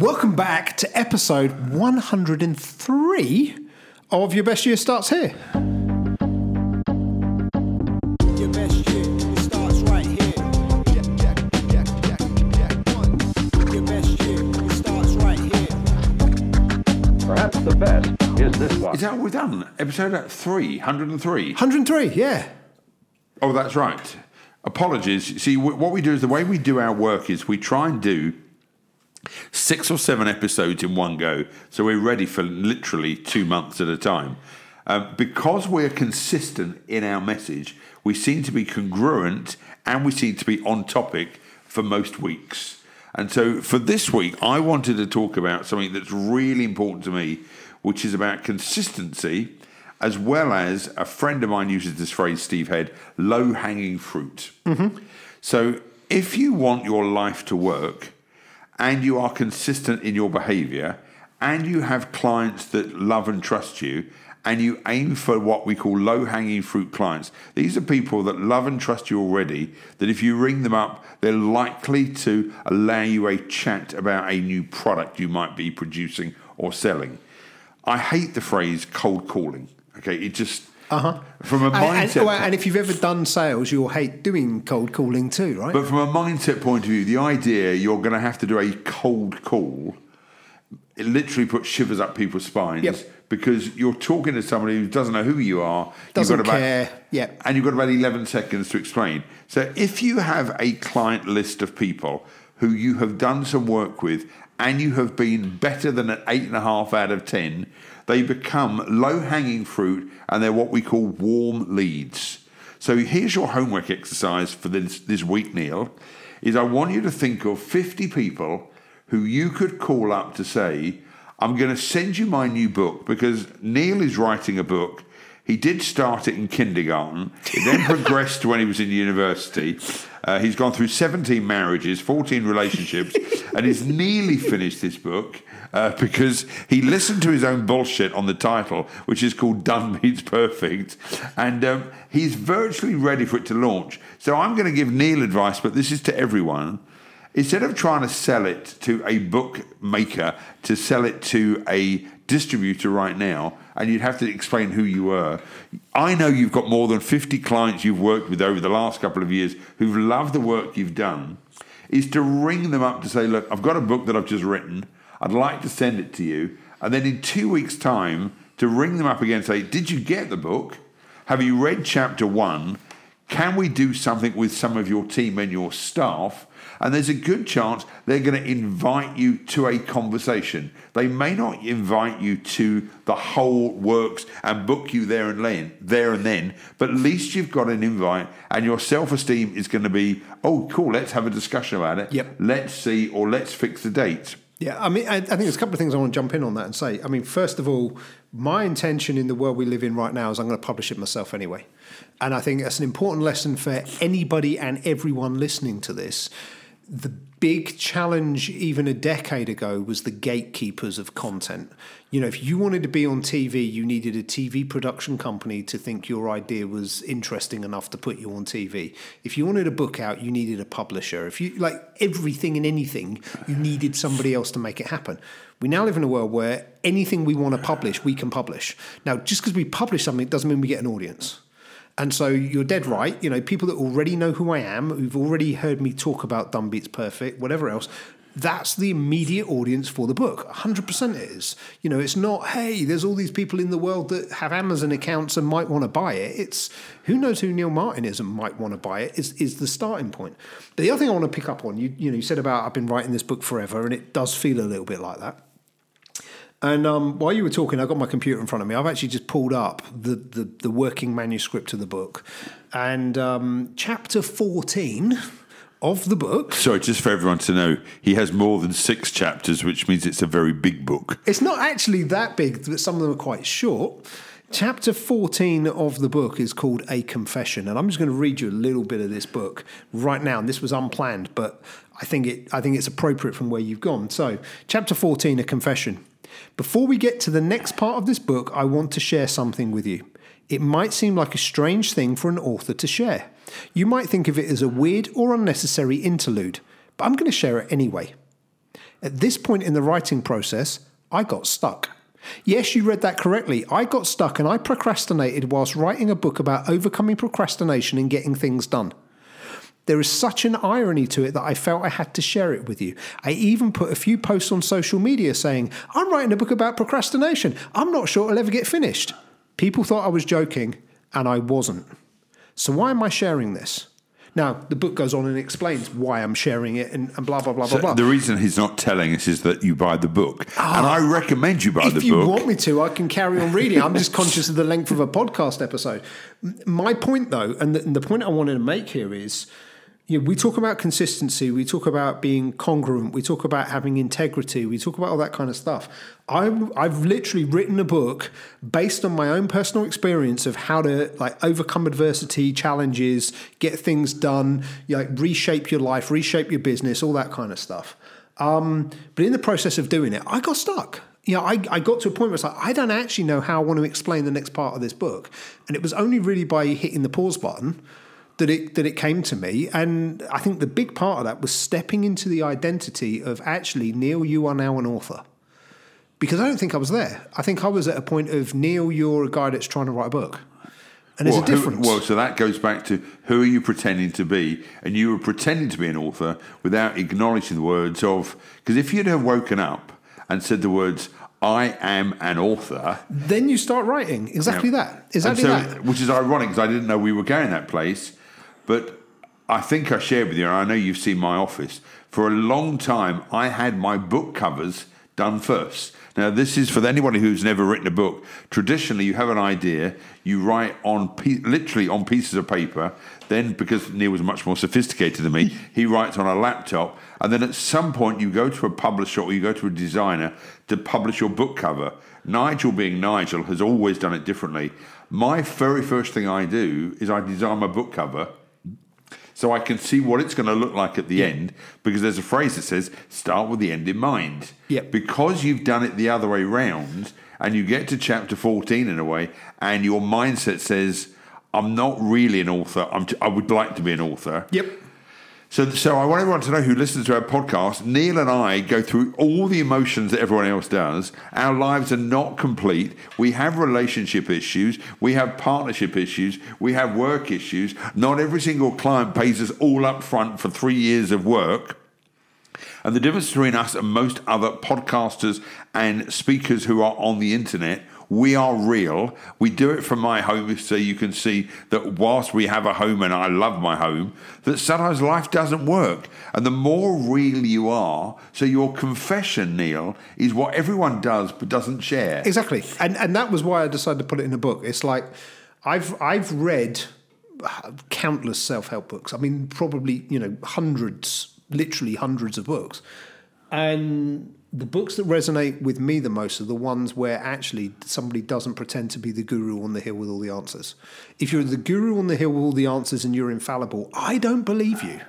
Welcome back to episode 103 of Your Best Year Starts Here. Perhaps the best is this one. Is that what we've done? Episode 303. 103, yeah. Oh, that's right. Apologies. See, wh- what we do is the way we do our work is we try and do six or seven episodes in one go, so we're ready for literally two months at a time. Um, because we're consistent in our message, we seem to be congruent and we seem to be on topic for most weeks. And so for this week, I wanted to talk about something that's really important to me, which is about consistency, as well as a friend of mine uses this phrase, Steve Head, low hanging fruit. So if you want your life to work, and you are consistent in your behavior and you have clients that love and trust you and you aim for what we call low hanging fruit clients. These are people that love and trust you already that if you ring them up they're likely to allow you a chat about a new product you might be producing or selling. I hate the phrase cold calling okay? It just uh-huh. from a And, and- mindset well, and if you've ever done sales, you'll hate doing cold calling too, right? But from a mindset point of view, the idea you're going to have to do a cold call, it literally puts shivers up people's spines Yep. because you're talking to somebody who doesn't know who you are. Doesn't you've got about, care. Yep. And you've got about 11 seconds to explain. So if you have a client list of people who you have done some work with and you have been better than an eight and a half out of 10, they become low hanging fruit and they're what we call warm leads. So here's your homework exercise for this, this week, Neil. Is I want you to think of 50 people who you could call up to say, I'm going to send you my new book because Neil is writing a book. He did start it in kindergarten. It then progressed when he was in university. Uh, he's gone through 17 marriages, 14 relationships, and he's nearly finished this book uh, because he listened to his own bullshit on the title, which is called Done Beats Perfect, and um, he's virtually ready for it to launch. So I'm going to give Neil advice, but this is to everyone instead of trying to sell it to a bookmaker to sell it to a distributor right now and you'd have to explain who you were. I know you've got more than 50 clients you've worked with over the last couple of years who've loved the work you've done is to ring them up to say look i've got a book that i've just written. I'd like to send it to you. And then in two weeks time to ring them up again and say did you get the book? Have you read chapter one can we do something with some of your team and your staff? And there's a good chance they're going to invite you to a conversation. They may not invite you to the whole works and book you there and then, there and then, but at least you've got an invite, and your self-esteem is going to be, oh, cool. Let's have a discussion about it. Yep. Let's see, or let's fix the date. Yeah, I mean, I, I think there's a couple of things I want to jump in on that and say. I mean, first of all, my intention in the world we live in right now is I'm going to publish it myself anyway. And I think that's an important lesson for anybody and everyone listening to this. The big challenge, even a decade ago, was the gatekeepers of content. You know, if you wanted to be on TV, you needed a TV production company to think your idea was interesting enough to put you on TV. If you wanted a book out, you needed a publisher. If you like everything and anything, you needed somebody else to make it happen. We now live in a world where anything we want to publish, we can publish. Now, just because we publish something doesn't mean we get an audience. And so you're dead right. You know, people that already know who I am, who've already heard me talk about Done Beats Perfect, whatever else, that's the immediate audience for the book. 100% it is. You know, it's not, hey, there's all these people in the world that have Amazon accounts and might want to buy it. It's who knows who Neil Martin is and might want to buy it is, is the starting point. But the other thing I want to pick up on, you, you know, you said about I've been writing this book forever, and it does feel a little bit like that. And um, while you were talking, I got my computer in front of me. I've actually just pulled up the, the, the working manuscript of the book. And um, chapter 14 of the book, So, just for everyone to know, he has more than six chapters, which means it's a very big book. it's not actually that big, but some of them are quite short. Chapter 14 of the book is called A Confession. And I'm just going to read you a little bit of this book right now. And this was unplanned, but I think, it, I think it's appropriate from where you've gone. So, chapter 14, A Confession. Before we get to the next part of this book, I want to share something with you. It might seem like a strange thing for an author to share. You might think of it as a weird or unnecessary interlude, but I'm going to share it anyway. At this point in the writing process, I got stuck. Yes, you read that correctly. I got stuck and I procrastinated whilst writing a book about overcoming procrastination and getting things done. There is such an irony to it that I felt I had to share it with you. I even put a few posts on social media saying, I'm writing a book about procrastination. I'm not sure it'll ever get finished. People thought I was joking, and I wasn't. So, why am I sharing this? Now, the book goes on and explains why I'm sharing it and, and blah, blah, blah, So blah, blah. the reason he's not telling us is that you buy the book, ah. and I recommend you buy the book. if you want me to, I can carry on reading. I'm just conscious of the length of a podcast episode. My point, though, and the, and the point I wanted to make here is, you know, we talk about consistency, we talk about being congruent, we talk about having integrity, we talk about all that kind of stuff. I'm, I've literally written a book based on my own personal experience of how to like overcome adversity, challenges, get things done, you know, like reshape your life, reshape your business, all that kind of stuff. Um, but in the process of doing it, I got stuck. Know, I, I got to a point where it's like, I don't actually know how I want to explain the next part of this book. And it was only really by hitting the pause button that it that it came to me. And I think the big part of that was stepping into the identity of actually, Neil, you are now an author. Because I don't think I was there. I think I was at a point of Neil, you're a guy that's trying to write a book. And there's well, a who- difference. well, so that goes back to who are you pretending to be? And you were pretending to be an author without acknowledging the words of. Because if you'd have woken up and said the words, I am an author, then you start writing. Exactly Yeah. that. Exactly so, that. Which is ironic because I didn't know we were going that place. But I think I shared with you, and I know you've seen my office. For a long time, I had my book covers done first. Now, this is for anybody who's never written a book. Traditionally, you have an idea, you write on literally on pieces of paper. Then, because Neil was much more sophisticated than me, he writes on a laptop. And then at some point, you go to a publisher or you go to a designer to publish your book cover. Nigel, being Nigel, has always done it differently. My very first thing I do is I design my book cover so I can see what it's going to look like at the end because there's a phrase that says start with the end in mind. Yep. Because you've done it the other way round and you get to chapter 14 in a way and your mindset says I'm not really an author. I'm t- I would like to be an author. Yep. So, so I want everyone to know who listens to our podcast. Neil and I go through all the emotions that everyone else does. Our lives are not complete. We have relationship issues. We have partnership issues. We have work issues. Not every single client pays us all up front for three years of work. And the difference between us and most other podcasters and speakers who are on the internet, we are real. We do it from my home so you can see that whilst we have a home and I love my home, that sometimes life doesn't work. And the more real you are, so your confession, Neil, is what everyone does but doesn't share. Exactly, and and that was why I decided to put it in a book. It's like I've I've read countless self help books. I mean, probably you know hundreds, literally hundreds of books, and the books that resonate with me the most are the ones where actually somebody doesn't pretend to be the guru on the hill with all the answers. If you're the guru on the hill with all the answers and you're infallible, I don't believe you.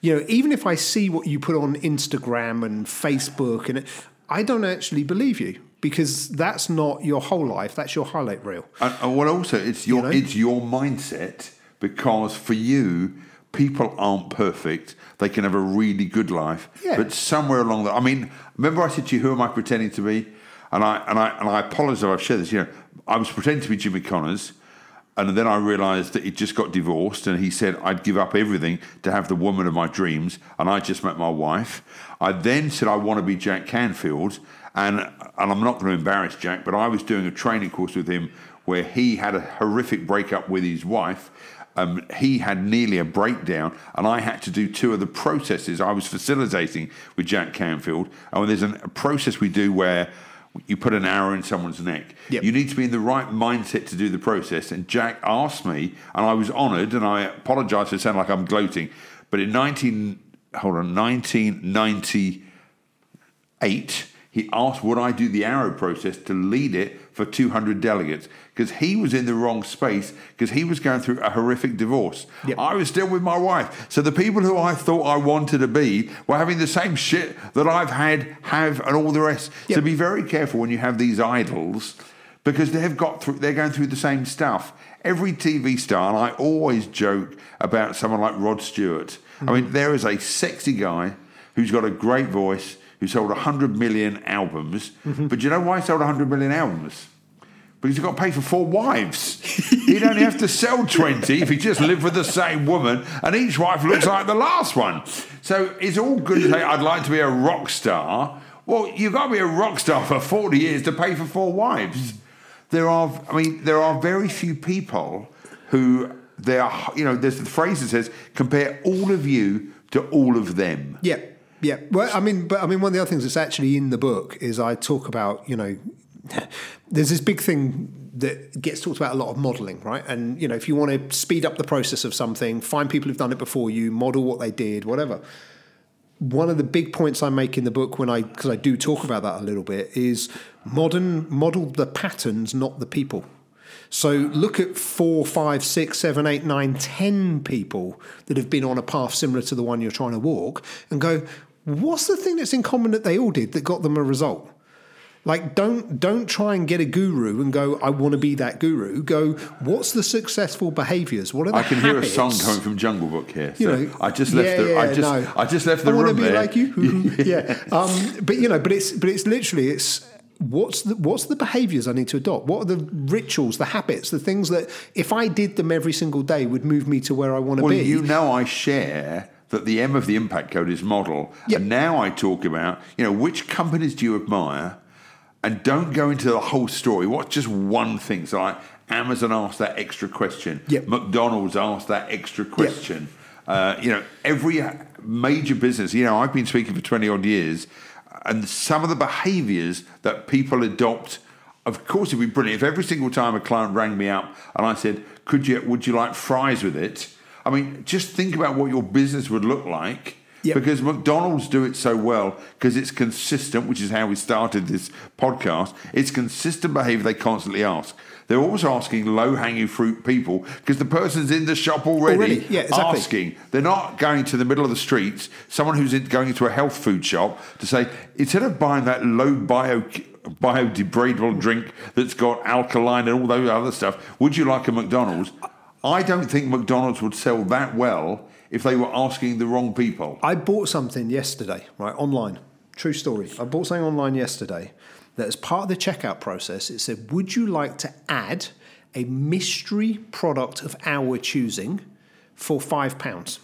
You know, even if I see what you put on Instagram and Facebook, and it, I don't actually believe you because that's not your whole life. That's your highlight reel. And, and what also it's your know? it's your mindset because for you people aren't perfect. They can have a really good life, Yeah. but somewhere along the I mean, remember I said to you, "Who am I pretending to be?" And I and I and I apologise. I've shared this. You know, I was pretending to be Jimmy Connors. And then I realised that he just got divorced, and he said I'd give up everything to have the woman of my dreams, and I just met my wife. I then said I want to be Jack Canfield, and and I'm not going to embarrass Jack, but I was doing a training course with him where he had a horrific breakup with his wife. Um, he had nearly a breakdown, and I had to do two of the processes I was facilitating with Jack Canfield. And there's an, a process we do where you put an arrow in someone's neck. Yep. You need to be in the right mindset to do the process. And Jack asked me, and I was honoured, and I apologise for sounding like I'm gloating, but in 19, hold on, 1998, he asked would I do the arrow process to lead it for 200 delegates because he was in the wrong space because he was going through a horrific divorce. Yep. I was still with my wife. So the people who I thought I wanted to be were having the same shit that I've had, have, and all the rest. Yep. So be very careful when you have these idols because they've got through, they're going through the same stuff. Every TV star, and I always joke about someone like Rod Stewart. I mm-hmm. mean, there is a sexy guy who's got a great voice, who sold 100 million albums. Mm-hmm. But do you know why he sold 100 million albums? Because he got paid for four wives. He'd only have to sell 20 if he just lived with the same woman, and each wife looks like the last one. So it's all good to say, I'd like to be a rock star. Well, you've got to be a rock star for 40 years to pay for four wives. There are, I mean, there are very few people who they are, you know, there's the phrase that says, compare all of you to all of them. Yeah, yeah. Well, I mean, but I mean, one of the other things that's actually in the book is I talk about, you know, there's this big thing that gets talked about a lot of modeling, right? And you know, if you want to speed up the process of something, find people who've done it before you, model what they did, whatever. One of the big points I make in the book when I because I do talk about that a little bit is modern model the patterns, not the people. So look at four, five, six, seven, eight, nine, ten people that have been on a path similar to the one you're trying to walk, and go, what's the thing that's in common that they all did that got them a result? Like don't don't try and get a guru and go, I want to be that guru. Go, what's the successful behaviors? What are the I can hear a song coming from Jungle Book here. You know, I just left yeah, the I yeah, just no. I just left the I want to be there. like you. yeah, um, but you know, but it's but it's literally it's what's the what's the behaviours I need to adopt? What are the rituals, the habits, the things that if I did them every single day would move me to where I want to Well, be? you know, I share that the M of the impact code is model, Yep. and now I talk about you know which companies do you admire, and don't go into the whole story. What's just one thing? So like Amazon asked that extra question. Yep. McDonald's asked that extra question. Uh, you know, every major business. You know, I've been speaking for twenty odd years, and some of the behaviours that people adopt. Of course, it'd be brilliant if every single time a client rang me up and I said, "Could you? Would you like fries with it?" I mean, just think about what your business would look like. Yep. Because McDonald's do it so well because it's consistent, which is how we started this podcast. It's consistent behaviour they constantly ask. They're always asking low hanging fruit people because the person's in the shop already, Already, yeah, exactly. asking. They're not going to the middle of the streets, someone who's in, going into a health food shop to say, instead of buying that low bio biodegradable drink that's got alkaline and all those other stuff, would you like a McDonald's? I don't think McDonald's would sell that well if they were asking the wrong people. I bought something yesterday, right, online. True story. I bought something online yesterday that as part of the checkout process, it said, Would you like to add a mystery product of our choosing for five pounds?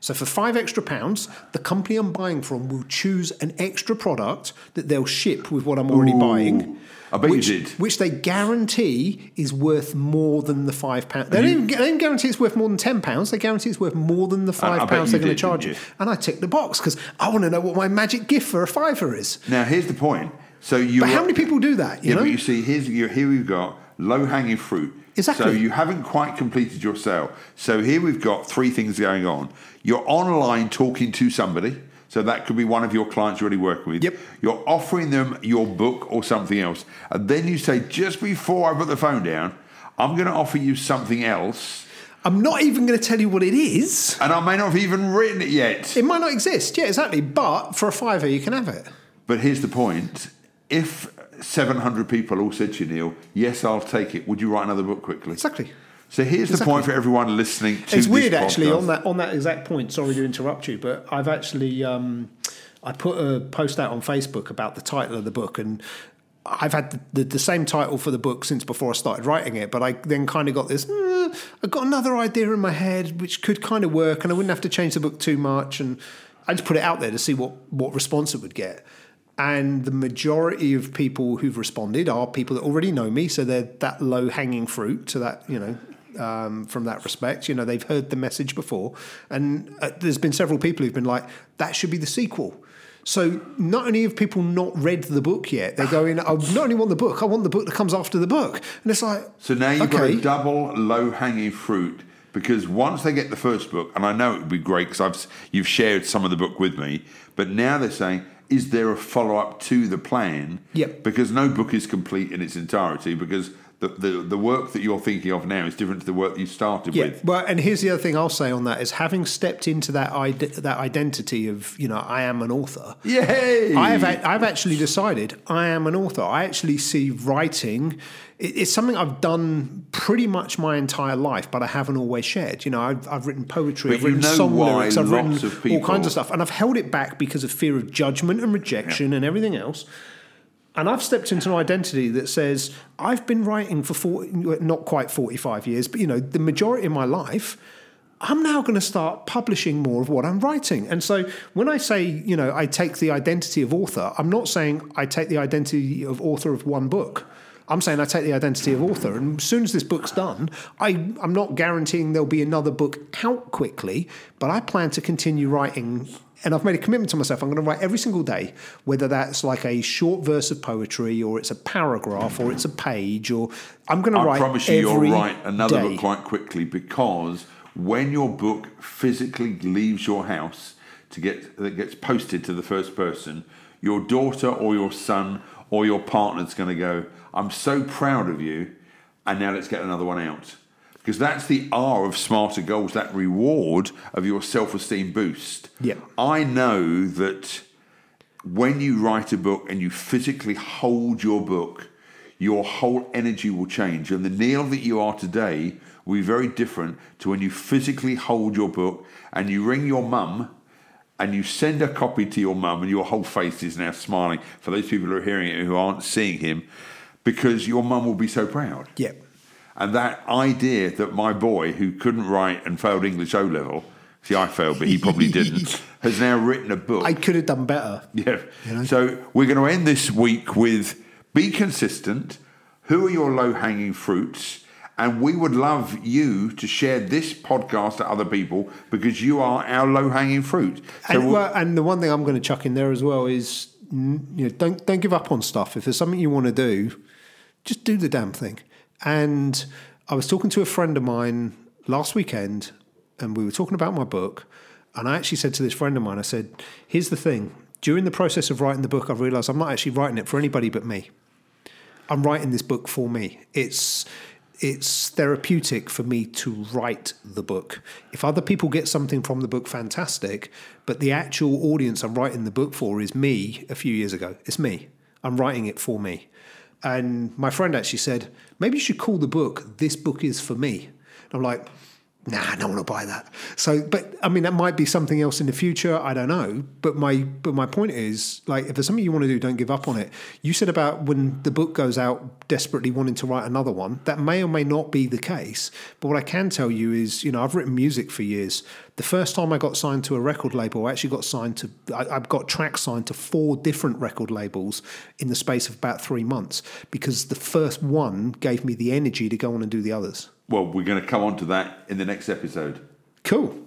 So for five extra pounds, the company I'm buying from will choose an extra product that they'll ship with what I'm already buying. I bet you which, did. Which they guarantee is worth more than the five pounds. They don't, they don't guarantee it's worth more than ten pounds. They guarantee it's worth more than the I five pounds they're going to charge you. you? And I tick the box because I want to know what my magic gift for a fiver is. Now, here's the point. So you But how many people do that? You yeah, know? but you see, here's you, here we've got low hanging fruit. Exactly. So you haven't quite completed your sale. So here we've got three things going on. You're online talking to somebody. So that could be one of your clients you're already working with. Yep. You're offering them your book or something else. And then you say, just before I put the phone down, I'm going to offer you something else. I'm not even going to tell you what it is. And I may not have even written it yet. It might not exist. Yeah, exactly. But for a fiver, you can have it. But here's the point. If 700 people all said to you, Neil, yes, I'll take it, would you write another book quickly? Exactly. So here's the point for everyone listening to It's weird, actually, on that on that exact point. Sorry to interrupt you, but I've actually um, I put a post out on Facebook about the title of the book, and I've had the, the, the same title for the book since before I started writing it. But I then kind of got this. "Mm, I got another idea in my head which could kind of work, and I wouldn't have to change the book too much. And I just put it out there to see what what response it would get. And the majority of people who've responded are people that already know me, so they're that low hanging fruit to that, you know, um, from that respect. You know, they've heard the message before. And uh, there's been several people who've been like, that should be the sequel. So not only have people not read the book yet, they're going, I not only want the book, I want the book that comes after the book. And it's like, So now you've got a double low hanging fruit because once they get the first book, and I know it would be great because I've you've shared some of the book with me, but now they're saying, is there a follow up to the plan? Yep. Because no book is complete in its entirety because the, the, the work that you're thinking of now is different to the work that you started Yeah. with. Well, and here's the other thing I'll say on that is having stepped into that ide- that identity of you know I am an author. Yay! I have a- I've actually decided I am an author. I actually see writing. it- It's something I've done pretty much my entire life, but I haven't always shared. You know, I've, I've written poetry, But I've written song lyrics, I've written all kinds of stuff, and I've held it back because of fear of judgment and rejection and everything else. And I've stepped into an identity that says I've been writing for 40, not quite 45 years, but you know, the majority of my life. I'm now going to start publishing more of what I'm writing. And so when I say, you know, I take the identity of author, I'm not saying I take the identity of author of one book. I'm saying I take the identity of author. And as soon as this book's done, I, I'm not guaranteeing there'll be another book out quickly, but I plan to continue writing. And I've made a commitment to myself. I'm going to write every single day, whether that's like a short verse of poetry or it's a paragraph or it's a page or I'm going to I write I promise you, you'll write another day. book quite quickly because when your book physically leaves your house to get that gets posted to the first person, your daughter or your son or your partner's going to go, "I'm so proud of you," and now let's get another one out. Because that's the R of smarter goals, that reward of your self-esteem boost. Yeah. I know that when you write a book and you physically hold your book, your whole energy will change. And the Neil that you are today will be very different to when you physically hold your book and you ring your mum and you send a copy to your mum and your whole face is now smiling for those people who are hearing it who aren't seeing him because your mum will be so proud. Yeah. And that idea that my boy, who couldn't write and failed English O level, see, I failed, but he probably didn't, has now written a book. I could have done better. Yeah. know? So we're going to end this week with be consistent. Who are your low hanging fruits? And we would love you to share this podcast to other people because you are our low hanging fruit. So and, we'll- well, and the one thing I'm going to chuck in there as well is, you know, don't don't give up on stuff. If there's something you want to do, just do the damn thing. And I was talking to a friend of mine last weekend, and we were talking about my book. And I actually said to this friend of mine, I said, "Here's the thing. During the process of writing the book, I've realised I'm not actually writing it for anybody but me. I'm writing this book for me. It's it's therapeutic for me to write the book. If other people get something from the book, fantastic. But the actual audience I'm writing the book for is me a few years ago. It's me. I'm writing it for me. And my friend actually said, maybe you should call the book This Book Is For Me. And I'm like, nah, I don't want to buy that. So, but I mean, that might be something else in the future. I don't know. But my, but my point is, like, if there's something you want to do, don't give up on it. You said about when the book goes out, desperately wanting to write another one. That may or may not be the case. But what I can tell you is, you know, I've written music for years. The first time I got signed to a record label, I actually got signed to, I, I got tracks signed to four different record labels in the space of about three months because the first one gave me the energy to go on and do the others. Well, we're going to come on to that in the next episode. Cool.